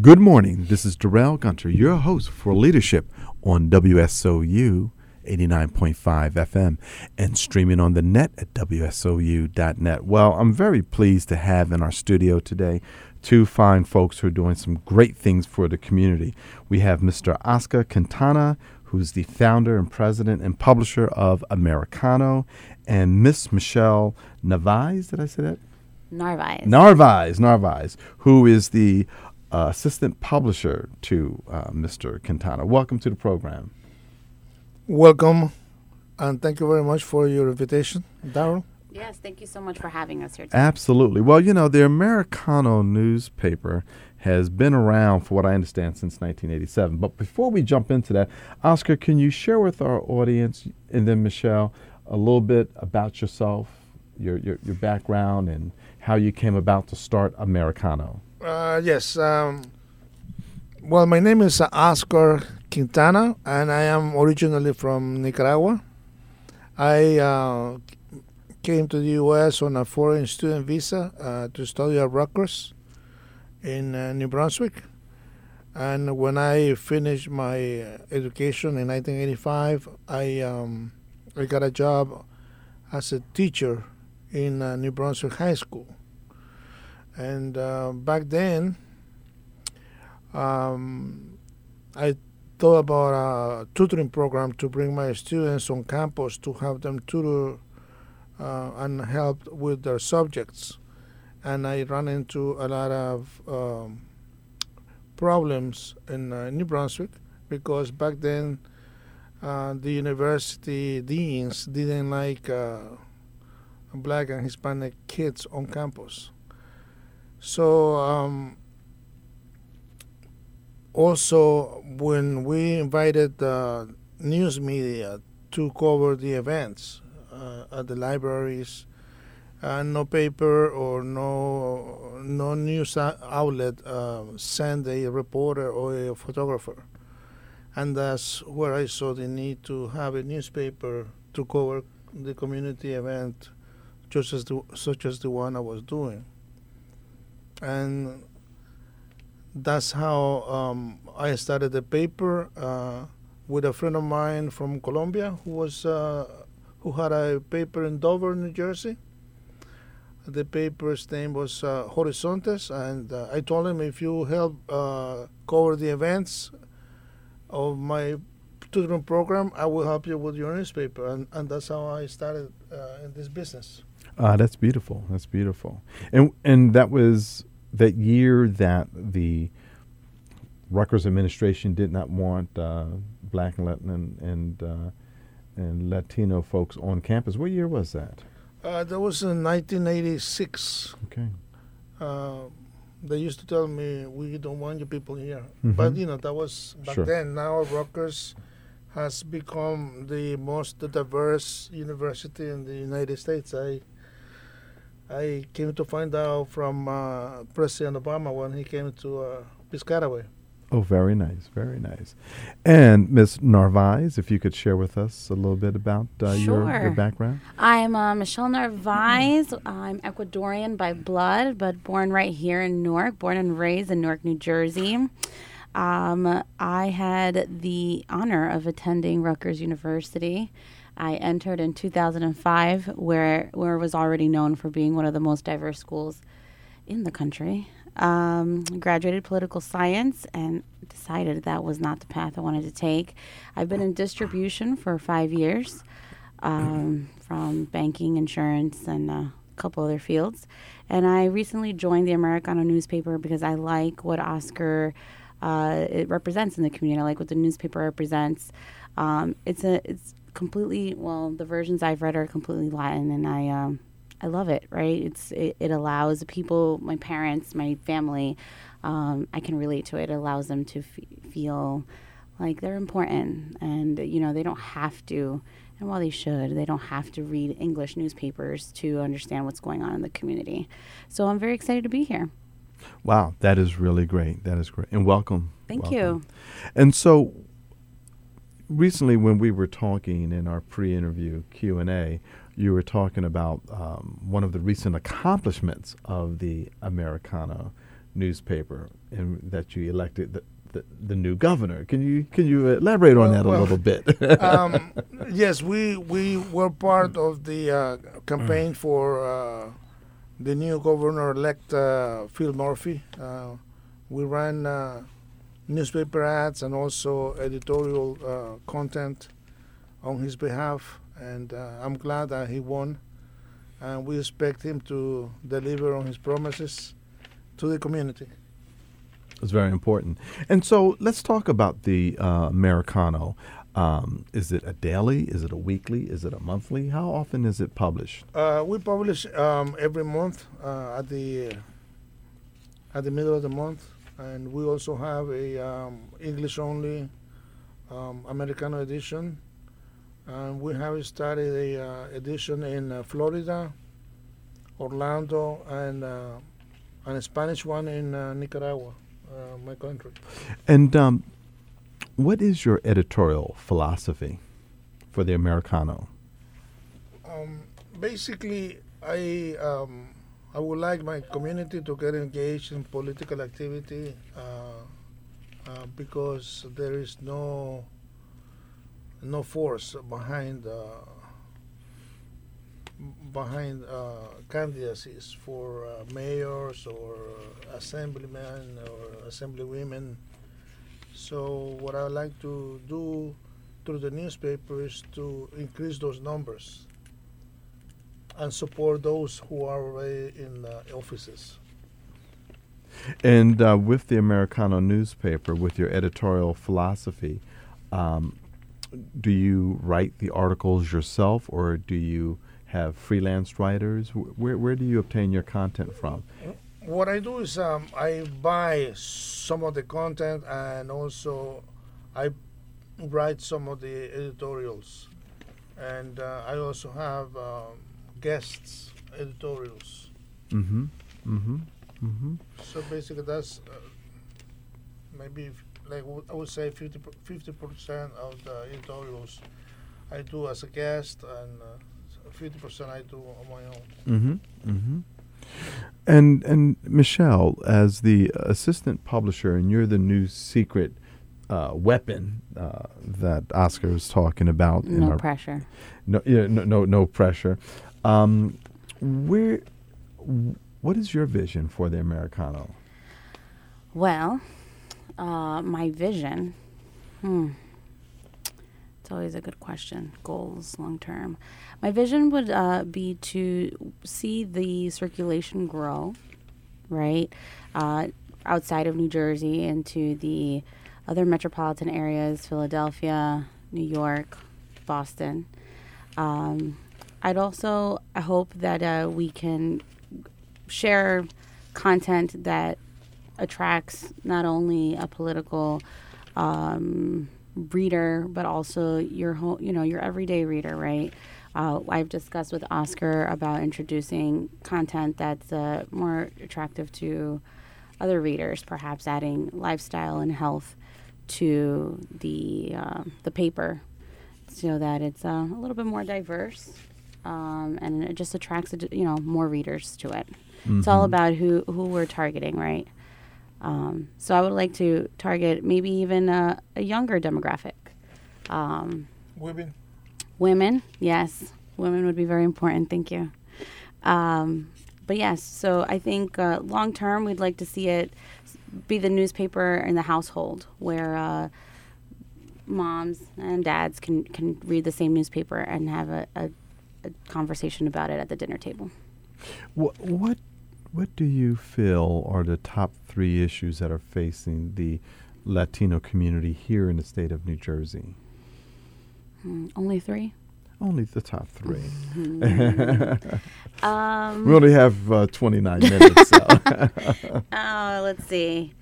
Good morning. This is Darrell Gunter, your host for Leadership on WSOU 89.5 FM and streaming on the net at WSOU.net. Well, I'm very pleased to have in our studio today two fine folks who are doing some great things for the community. We have Mr. Oscar Quintana, who's the founder and president and publisher of Americano, and Miss Michelle Narvaez. Did I say that? Narvaez. Narvaez, Narvaez, who is the uh, assistant publisher to uh, Mr. Quintana. Welcome to the program. Welcome, and thank you very much for your invitation, Darrell. Yes, thank you so much for having us here today. Absolutely. Well, you know, the Americano newspaper has been around, for what I understand, since 1987. But before we jump into that, Oscar, can you share with our audience and then Michelle a little bit about yourself, your, your, your background, and how you came about to start Americano? Uh, yes. Um, well, my name is uh, Oscar Quintana, and I am originally from Nicaragua. I uh, came to the U.S. on a foreign student visa uh, to study at Rutgers in uh, New Brunswick. And when I finished my education in 1985, I um, I got a job as a teacher in uh, New Brunswick High School. And uh, back then, um, I thought about a tutoring program to bring my students on campus to have them tutor uh, and help with their subjects. And I ran into a lot of um, problems in uh, New Brunswick because back then uh, the university deans didn't like uh, black and Hispanic kids on campus. So um, also when we invited the news media to cover the events uh, at the libraries, uh, no paper or no no news outlet uh, sent a reporter or a photographer, and that's where I saw the need to have a newspaper to cover the community event, just as the, such as the one I was doing and that's how um, I started the paper uh, with a friend of mine from Colombia who was uh, who had a paper in Dover, New Jersey. The paper's name was uh, Horizontes, and uh, I told him if you help uh, cover the events of my tutoring program, I will help you with your newspaper, and, and that's how I started uh, in this business. Ah, that's beautiful. That's beautiful. And and that was that year that the Rutgers administration did not want uh, black and Latin and uh, and Latino folks on campus. What year was that? Uh, that was in 1986. Okay. Uh, they used to tell me we don't want you people here, Mhm. but you know that was back Sure. then. Now Rutgers has become the most diverse university in the United States. I I came to find out from uh, President Obama when he came to uh, Piscataway. Oh, very nice, very nice. And Miss Narvaez, if you could share with us a little bit about uh, your, your Sure. background. I'm uh, Michelle Narvaez. I'm Ecuadorian by blood, but born right here in Newark, born and raised in Newark, New Jersey. Um, I had the honor of attending Rutgers University. I entered in 2005, where where was already known for being one of the most diverse schools in the country. Um, graduated political science and decided that was not the path I wanted to take. I've been in distribution for five years, um, from banking, insurance, and a couple other fields. And I recently joined the Americano newspaper because I like what Oscar uh, it represents in the community. I like what the newspaper represents. Um, it's a it's completely well the versions I've read are completely Latin, and I um, I love it. Right? It's it, it allows people, my parents, my family, um, I can relate to it. It allows them to f- feel like they're important, and you know they don't have to. And while they should, they don't have to read English newspapers to understand what's going on in the community. So I'm very excited to be here. Wow, that is really great. That is great. And welcome. Thank welcome. you. And so recently when we were talking in our pre-interview Q&A, you were talking about um, one of the recent accomplishments of the Americano newspaper and that you elected the, the, the new governor. Can you can you elaborate on Well, that a well, little bit? um, yes, we we were part of the uh, campaign for uh, the new governor-elect uh, Phil Murphy. Uh, we ran uh, newspaper ads and also editorial uh, content on his behalf, and uh, I'm glad that he won. And we expect him to deliver on his promises to the community. It's very important. And so let's talk about the uh, Americano. Um, is it a daily? Is it a weekly? Is it a monthly? How often is it published? Uh, we publish um, every month uh, at the at the middle of the month, and we also have a um, English only um, Americano edition, and we have started a uh, edition in uh, Florida, Orlando, and uh, and a Spanish one in uh, Nicaragua, uh, my country. And um, what is your editorial philosophy for the Americano? Um, basically, I um, I would like my community to get engaged in political activity uh, uh, because there is no no force behind uh, behind uh, candidacies for uh, mayors or assemblymen or assemblywomen. So what I would like to do through the newspaper is to increase those numbers and support those who are already in uh, offices. And uh, with the Americano newspaper, with your editorial philosophy, um, do you write the articles yourself or do you have freelance writers? Wh- Where, where do you obtain your content from? What I do is um, I buy some of the content and also I write some of the editorials. And uh, I also have um, guests editorials. Mm-hmm. Mm-hmm. Mm-hmm. So basically, that's uh, maybe f- like w- I would say 50 percent of the editorials I do as a guest, and uh, fifty percent I do on my own. Mm-hmm. Mm-hmm. And and Michelle, as the assistant publisher, and you're the new secret uh, weapon uh, that Oscar was talking about. in No our- pressure. No, yeah, no, no, no pressure. Um, where, what is your vision for the Americano? Well, uh, my vision. Hmm. Always a good question. Goals long term. My vision would uh, be to see the circulation grow, right, uh, outside of New Jersey into the other metropolitan areas, Philadelphia, New York, Boston. Um, I'd also I hope that uh, we can share content that attracts not only a political um, reader but also your whole, you know your everyday reader right? Uh, i've discussed with oscar about introducing content that's uh, more attractive to other readers perhaps adding lifestyle and health to the uh, the paper so that it's uh, a little bit more diverse um, and it just attracts you know more readers to it. It's all Mhm. about who who we're targeting right um, so I would like to target maybe even a, a younger demographic. Um, Women. women, yes, women would be very important. Thank you. Um, but yes, so I think uh, long term, we'd like to see it be the newspaper in the household where uh, moms and dads can, can read the same newspaper and have a, a, a conversation about it at the dinner table. What what what do you feel are the top three issues that are facing the Latino community here in the state of New Jersey? Hmm, only three? Only the top three. Um, we only have uh, 29 minutes. So. Oh, let's see.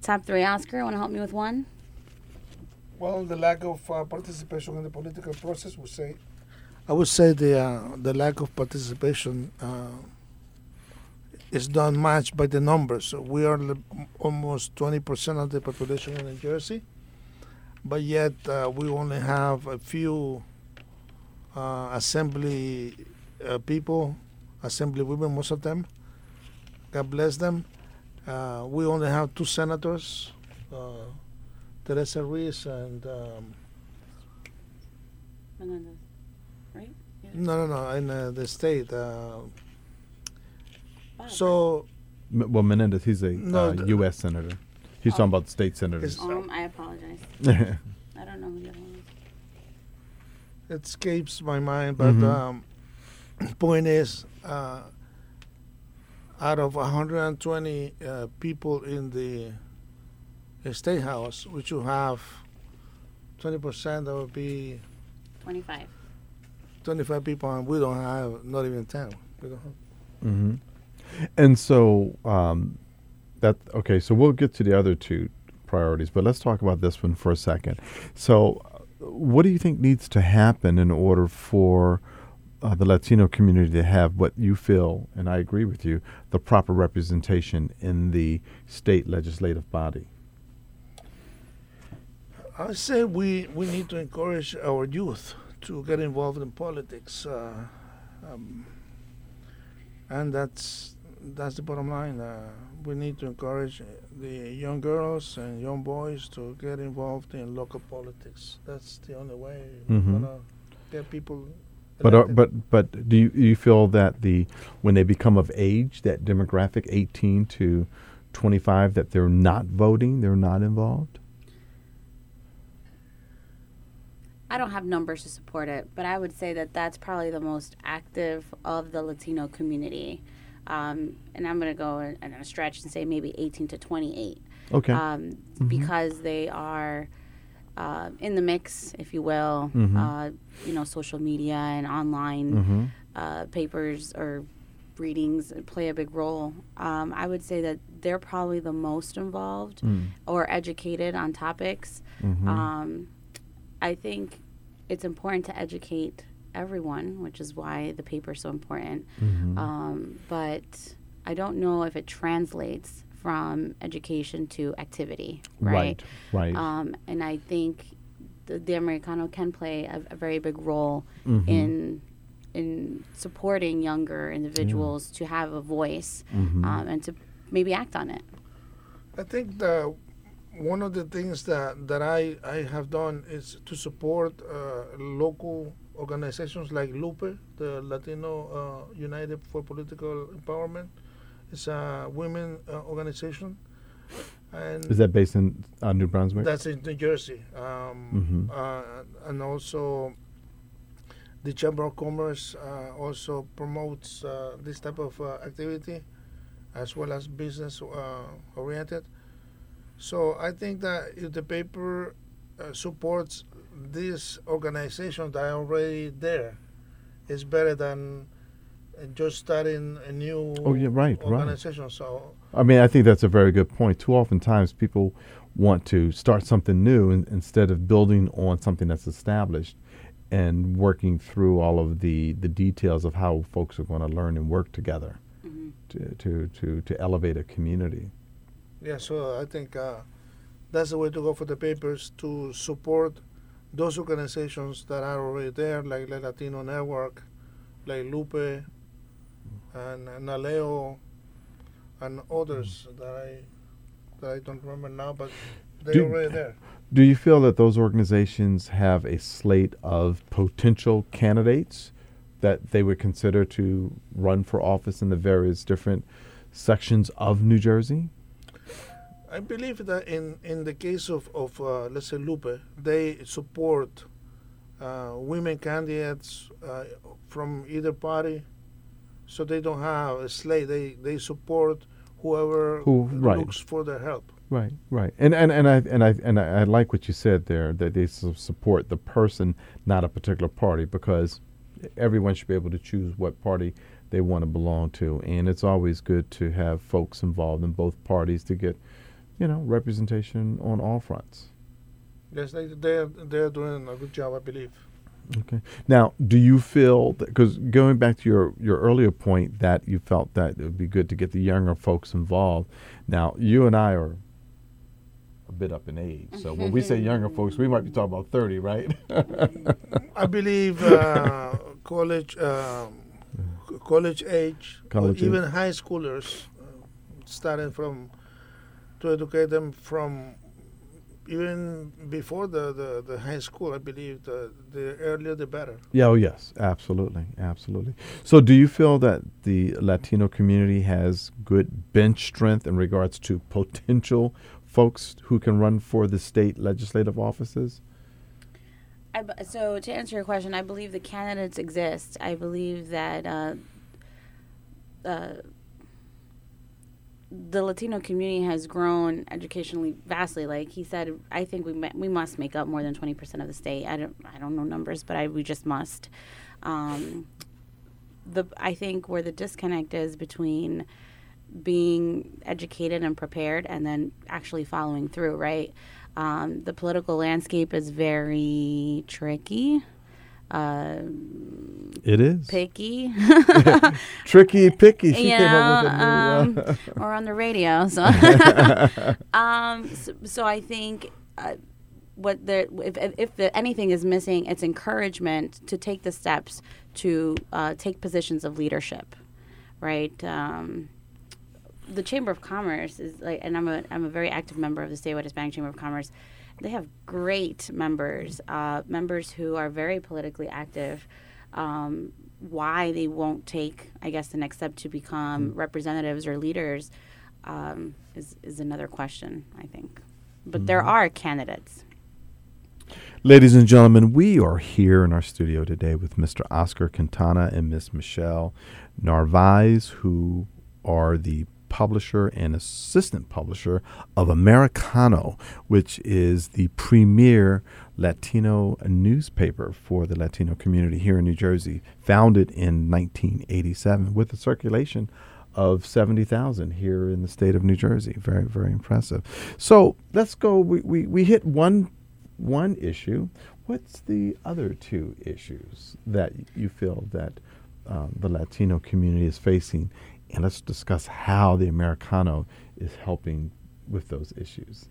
Top three. Oscar, want to help me with one? Well, the lack of uh, participation in the political process would say. I would say the uh, the lack of participation uh, is not matched by the numbers. We are almost 20% of the population in New Jersey, but yet uh, we only have a few uh, assembly uh, people, assembly women, most of them. God bless them. Uh, we only have two senators, uh, Teresa Ruiz and um, Menendez, right? Yeah. no, no, no, in uh, the state. Bob, so M- well, Menendez, he's a No, uh, the- U.S. senator. He's Oh. talking about state senators. Um, I apologize. I don't know who the other one is. it escapes my mind, but Mhm. um, point is, uh, out of 120 uh, people in the uh, state house, which you have 20%, that would be 25. 25 people, and we don't have not even 10. We don't have hmm And so um, that okay. So we'll get to the other two priorities, but let's talk about this one for a second. So, uh, what do you think needs to happen in order for uh, the Latino community to have what you feel, and I agree with you, the proper representation in the state legislative body? I say we, we need to encourage our youth to get involved in politics, uh, um, and that's that's the bottom line. Uh, we need to encourage the young girls and young boys to get involved in local politics. That's the only way Mhm. we're gonna get people. But are, but but do you, you feel that the when they become of age, that demographic, eighteen to twenty five, that they're not voting, they're not involved? I don't have numbers to support it, but I would say that that's probably the most active of the Latino community. Um, and I'm going to go in- on a stretch and say maybe 18 to 28. Okay. um, because they are uh, in the mix, if you will. Mhm. Uh, you know, social media and online mm-hmm. uh, papers or readings play a big role. Um, I would say that they're probably the most involved Mm. or educated on topics. Mhm. Um, I think it's important to educate everyone, which is why the paper is so important. Mhm. Um, but I don't know if it translates from education to activity, right? Right. Right. Um, and I think the, the Americano can play a, a very big role Mhm. in in supporting younger individuals to have a voice Mhm. um, and to maybe act on it. I think the one of the things that, that I, I have done is to support uh, local organizations like Lupe, the Latino uh, United for Political Empowerment. It's a women uh, organization, and Is that based in uh, New Brunswick? that's in New Jersey. Um, Mhm. uh, and also, the Chamber of Commerce uh, also promotes uh, this type of uh, activity, as well as business uh, oriented. So I think that if the paper uh, supports these organizations that are already there, it's better than uh, just starting a new Oh, yeah, right, right. organization. So I mean, I think that's a very good point. Too often times people want to start something new in, instead of building on something that's established and working through all of the, the details of how folks are going to learn and work together Mhm. to, to, to, to elevate a community. Yeah, so I think uh, that's the way to go for the papers to support those organizations that are already there, like the Latino Network, like Lupe, and, and Naleo, and others mm. that I that I don't remember now, but they're Do- already there. Do you feel that those organizations have a slate of potential candidates that they would consider to run for office in the various different sections of New Jersey? I believe that in, in the case of, of uh, let's say Lupe, they support uh, women candidates uh, from either party, so they don't have a slate. They they support whoever Who- right. looks for their help. Right, right, and and and I and I and I, I like what you said there that they support the person, not a particular party, because everyone should be able to choose what party they want to belong to, and it's always good to have folks involved in both parties to get, you know, representation on all fronts. Yes, they they're they're doing a good job, I believe. Okay. Now, do you feel because going back to your your earlier point that you felt that it would be good to get the younger folks involved. Now, you and I are a bit up in age, so when we say younger folks, we might be talking about thirty, right? I believe uh, college um, college age, or College even age. high schoolers, uh, starting from to educate them from even before the, the, the high school. I believe the, the earlier the better. Yeah, oh yes, absolutely, absolutely. So, do you feel that the Latino community has good bench strength in regards to potential folks who can run for the state legislative offices? I b- so to answer your question, I believe the candidates exist. I believe that uh, uh, the Latino community has grown educationally vastly. Like he said, I think we ma- we must make up more than twenty percent of the state. I don't I don't know numbers, but I we just must. Um, the I think where the disconnect is between being educated and prepared and then actually following through, right? Um, the political landscape is very tricky, uh, It is picky. tricky, picky. She you came up with know, a new. Uh, um, or on the radio. So, um, so, so I think uh, what the if if, if the, anything is missing, it's encouragement to take the steps to uh, take positions of leadership, right? Um, the Chamber of Commerce is like, and I'm a I'm a very active member of the statewide Hispanic Chamber of Commerce. They have great members, uh, members who are very politically active. Um, why they won't take, I guess, the next step to become representatives or leaders um, is is another question. I think, but there are candidates. Ladies and gentlemen, we are here in our studio today with Mr. Oscar Quintana and Miss Michelle Narvaez, who are the publisher and assistant publisher of Americano, which is the premier Latino newspaper for the Latino community here in New Jersey, founded in 1987 with a circulation of 70,000 here in the state of New Jersey. Very, very impressive. So let's go. We, we, we hit one one issue. What's the other two issues that you feel that um, the Latino community is facing? And let's discuss how the Americano is helping with those issues.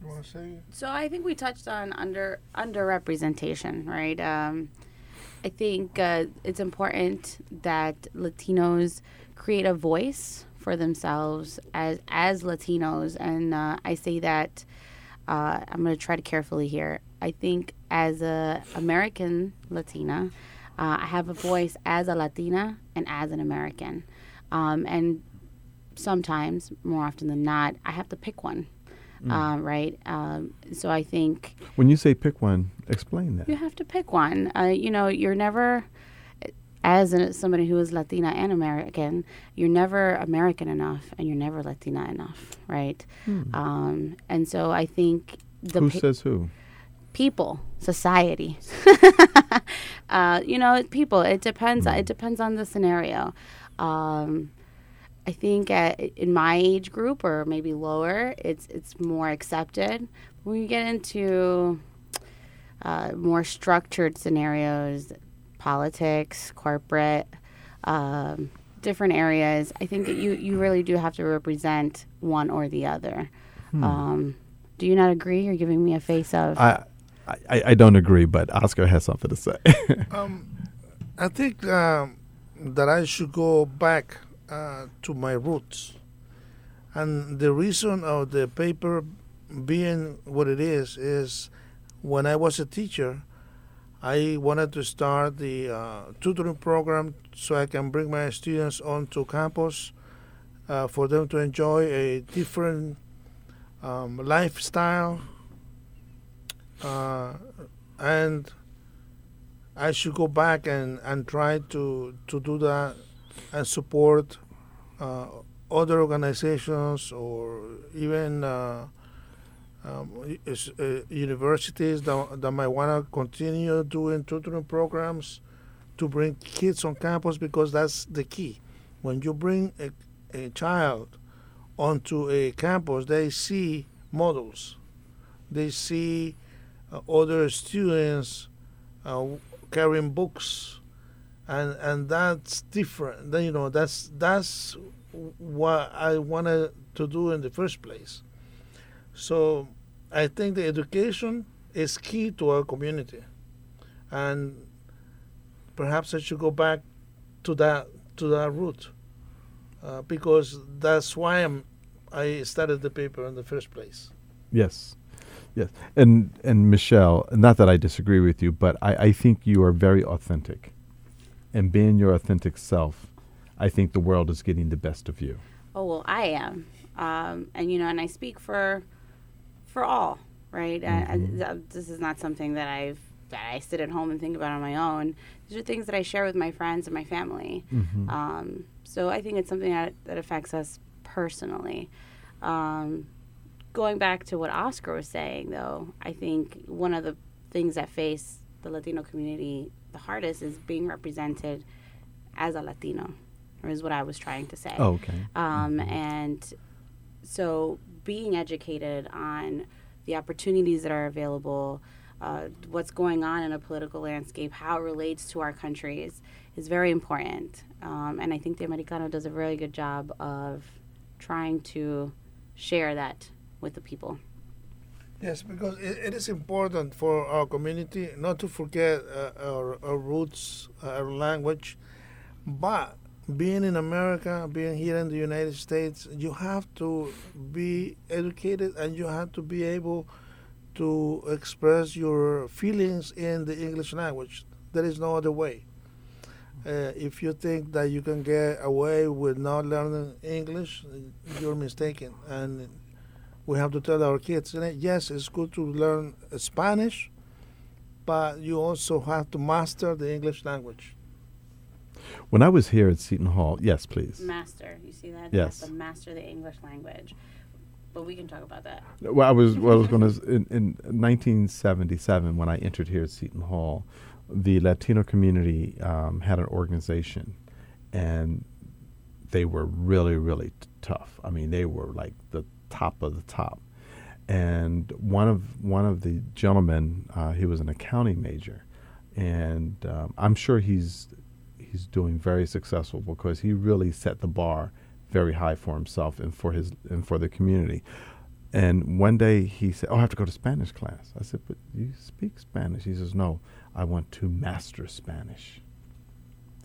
You want to say? So I think we touched on under underrepresentation, right? Um, I think uh, it's important that Latinos create a voice for themselves as as Latinos, and uh, I say that uh, I'm going to try to carefully here. I think as a American Latina, uh, I have a voice as a Latina and as an American, um, and sometimes, more often than not, I have to pick one. Um, right? Um, so I think When you say pick one, explain that. you have to pick one. Uh, you know, you're never, as a, somebody who is Latina and American, you're never American enough, and you're never Latina enough, right? Um, and so I think the who says who? People, society. uh, you know, people. It depends. It depends on the scenario. Um, I think at, in my age group or maybe lower, it's it's more accepted. When you get into uh, more structured scenarios, politics, corporate, um, different areas, I think that you, you really do have to represent one or the other. Um, do you not agree? You're giving me a face of. I, I, I don't agree, but Oscar has something to say. Um, I think um, that I should go back uh, to my roots. And the reason of the paper being what it is is when I was a teacher, I wanted to start the uh, tutoring program so I can bring my students onto campus uh, for them to enjoy a different um, lifestyle. Uh, and I should go back and, and try to, to do that and support uh, other organizations or even uh, um, uh, universities that, that might want to continue doing tutoring programs to bring kids on campus because that's the key. When you bring a, a child onto a campus, they see models, they see other students uh, carrying books, and and that's different. Then you know that's that's what I wanted to do in the first place. So I think the education is key to our community, and perhaps I should go back to that to that route uh, because that's why I'm I started the paper in the first place. Yes. Yes. And and Michelle, not that I disagree with you, but I, I think you are very authentic. And being your authentic self, I think the world is getting the best of you. Oh well, I am, um, and you know, and I speak for for all, right? Mhm. I, I, this is not something that I've that I sit at home and think about on my own. These are things that I share with my friends and my family. Mhm. Um, so I think it's something that that affects us personally. Um, going back to what Oscar was saying, though, I think one of the things that face the Latino community the hardest is being represented as a Latino, or is what I was trying to say. Oh, okay. Um, and so being educated on the opportunities that are available, uh, what's going on in a political landscape, how it relates to our countries is very important. Um, and I think the Americano does a really good job of trying to share that with the people. Yes, because it, it is important for our community not to forget uh, our, our roots, uh, our language. But being in America, being here in the United States, you have to be educated and you have to be able to express your feelings in the English language. There is no other way. Uh, if you think that you can get away with not learning English, you're mistaken. And we have to tell our kids, yes, it's good to learn Spanish, but you also have to master the English language. When I was here at Seton Hall, yes, please. Master, you see that? Yes. to master the English language. But we can talk about that. Well, I was well, I was going to in, in 1977 when I entered here at Seton Hall, the Latino community um, had an organization, and they were really really t- tough. I mean, they were like the top of the top. And one of one of the gentlemen, uh, he was an accounting major, and um, I'm sure he's he's doing very successful because he really set the bar very high for himself and for his and for the community. And one day he said, "Oh, I have to go to Spanish class." I said, "But you speak Spanish?" He says, "No, I want to master Spanish."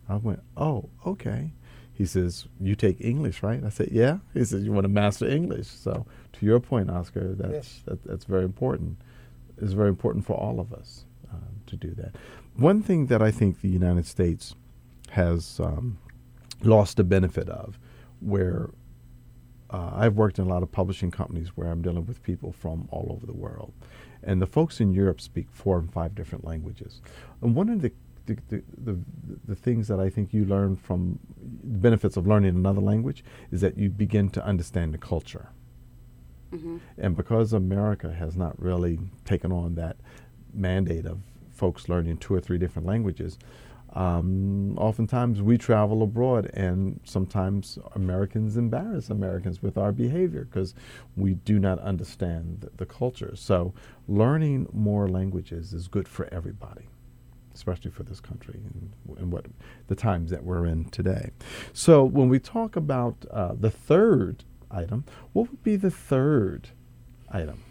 I went, "Oh, okay." He says, "You take English, right?" I said, "Yeah." He says, "You want to master English." So, to your point, Oscar, that's Yes. that, that's very important. It's very important for all of us uh, to do that. One thing that I think the United States has um, lost the benefit of, where uh, I've worked in a lot of publishing companies where I'm dealing with people from all over the world, and the folks in Europe speak four and five different languages. And one of the the, the, the, the things that I think you learn from the benefits of learning another language is that you begin to understand the culture. hmm And because America has not really taken on that mandate of folks learning two or three different languages, um, oftentimes we travel abroad, and sometimes Americans embarrass Americans with our behavior because we do not understand the, the culture. So, learning more languages is good for everybody, especially for this country and, and what the times that we're in today. So, when we talk about uh, the third item, what would be the third item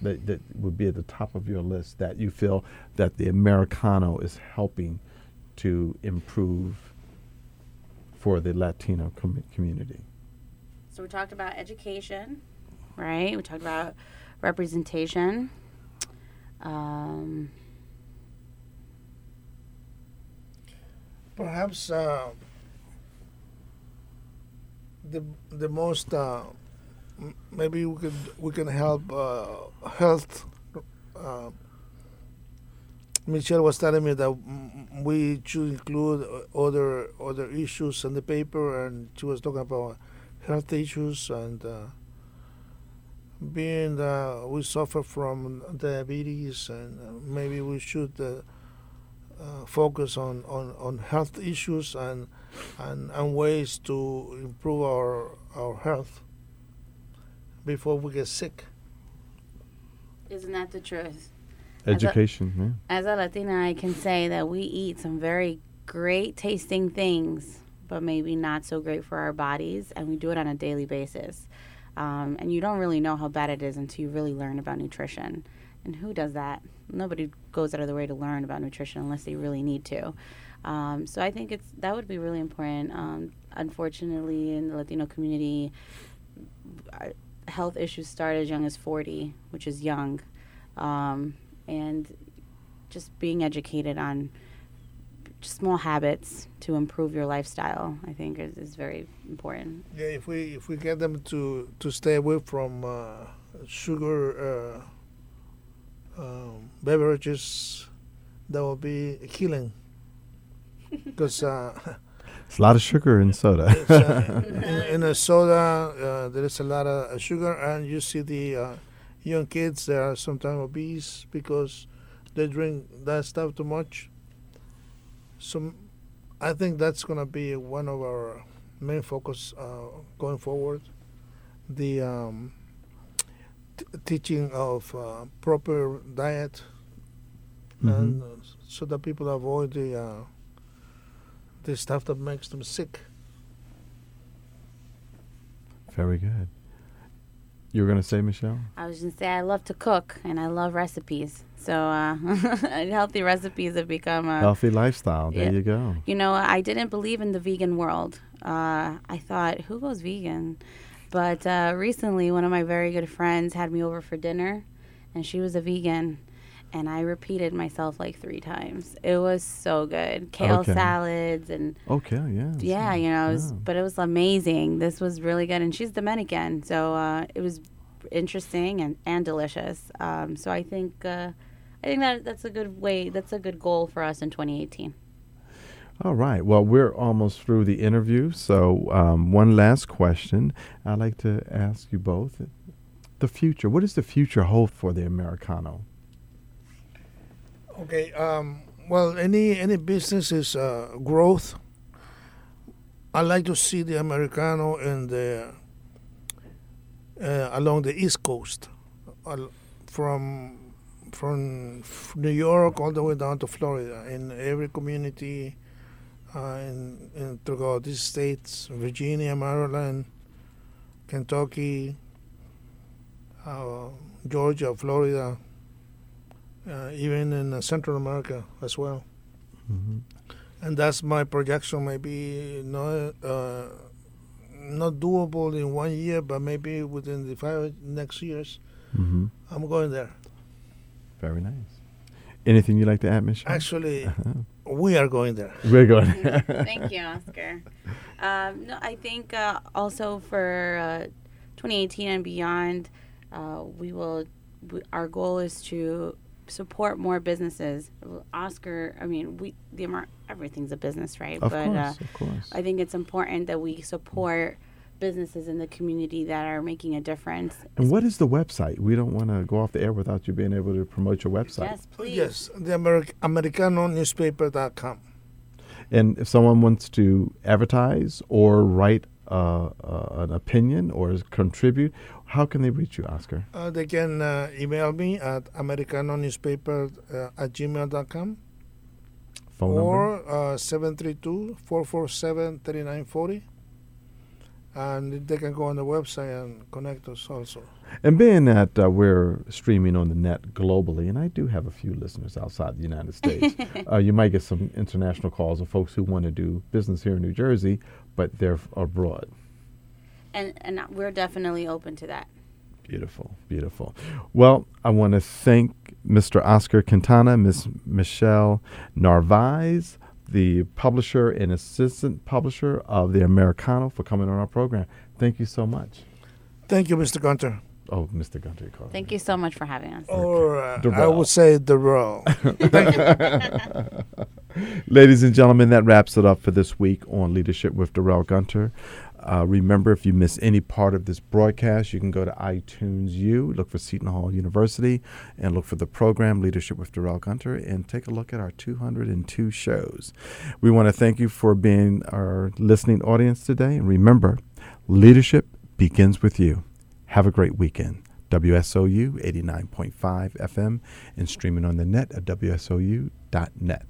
that, that would be at the top of your list that you feel that the Americano is helping to improve for the Latino com- community? So we talked about education, right? We talked about representation. Um, Perhaps uh, the the most uh, maybe we could we can help uh, health. Uh, Michelle was telling me that we should include other other issues in the paper, and she was talking about health issues and uh, being that we suffer from diabetes, and uh, maybe we should uh, focus on, on, on health issues and, and and ways to improve our our health before we get sick. isn't that the truth? As a- Education, As a Latina, I can say that we eat some very great tasting things, but maybe not so great for our bodies, and we do it on a daily basis. Um, and you don't really know how bad it is until you really learn about nutrition. And who does that? Nobody goes out of their way to learn about nutrition unless they really need to. Um, so I think it's that would be really important. Um, unfortunately, in the Latino community, health issues start as young as 40, which is young, um, and just being educated on small habits to improve your lifestyle, I think, is, is very important. Yeah, if we if we get them to to stay away from uh, sugar uh, um, beverages, that will be healing. Because uh, It's a lot of sugar in soda. uh, in, in a soda, uh, there is a lot of uh, sugar, and you see the uh, young kids they are sometimes obese because they drink that stuff too much. So I think that's going to be one of our main focus uh, going forward. The um, t- teaching of uh, proper diet, Mhm. and uh, so that people avoid the uh, the stuff that makes them sick. Very good. You were going to say, Michelle? I was going to say I love to cook and I love recipes. So uh, healthy recipes have become a Healthy lifestyle. There yeah. you go. You know, I didn't believe in the vegan world. Uh, I thought, who goes vegan? But uh, recently, one of my very good friends had me over for dinner, and she was a vegan. And I repeated myself like three times. It was so good. Kale Okay. salads and Okay, yeah. yeah, you know, it was, Yeah. but it was amazing. This was really good, and she's Dominican, so uh, it was interesting and, and delicious. Um, so I think uh, I think that that's a good way. That's a good goal for us in 2018. All right. Well, we're almost through the interview. So, um, one last question I'd like to ask you both. The future. What does the future hold for the Americano? Okay. Um, well, any any business is uh, growth. I like to see the Americano in the uh, along the East Coast, al- from from New York all the way down to Florida. In every community, uh, in, in throughout these states, Virginia, Maryland, Kentucky, uh, Georgia, Florida uh, even in uh, Central America as well. Mm-hmm. And that's my projection. Maybe not uh, not doable in one year, but maybe within the five next years, Mm-hmm. I'm going there. Very nice. Anything you'd like to add, Michelle? Actually, Uh-huh. We are going there. We're going. Thank you, Oscar. Um, no, I think uh, also for uh, 2018 and beyond, uh, we will. We, our goal is to support more businesses. Oscar, I mean, we the Amer- everything's a business, right? Of but course, uh, of course. I think it's important that we support businesses in the community that are making a difference. and what is the website? We don't want to go off the air without you being able to promote your website. Yes, please. Yes, the Ameri- AmericanoNewspaper.com. And if someone wants to advertise or write uh, uh, an opinion or contribute, how can they reach you, Oscar? Uh, they can uh, email me at americanonewspaper uh, at gmail.com Phone number? or uh, 732 447 3940. And they can go on the website and connect us also. And being that uh, we're streaming on the net globally, and I do have a few listeners outside the United States, uh, you might get some international calls of folks who want to do business here in New Jersey, but they're abroad. And and we're definitely open to that. Beautiful, beautiful. Well, I want to thank Mr. Oscar Quintana, Miss Michelle Narvaez, the publisher and assistant publisher of the Americano, for coming on our program. Thank you so much. Thank you, Mr. Gunter. Oh, Mr. Gunter, you called me. Thank you so much for having us. Or uh, I Darrell. would say Darrell. Ladies and gentlemen, that wraps it up for this week on Leadership with Darrell Gunter. Uh, remember, if you miss any part of this broadcast, you can go to iTunes U, look for Seton Hall University, and look for the program Leadership with Darrell Gunter, and take a look at our 202 shows. We want to thank you for being our listening audience today. And remember, leadership begins with you. Have a great weekend. WSOU 89.5 FM and streaming on the net at WSOU.net.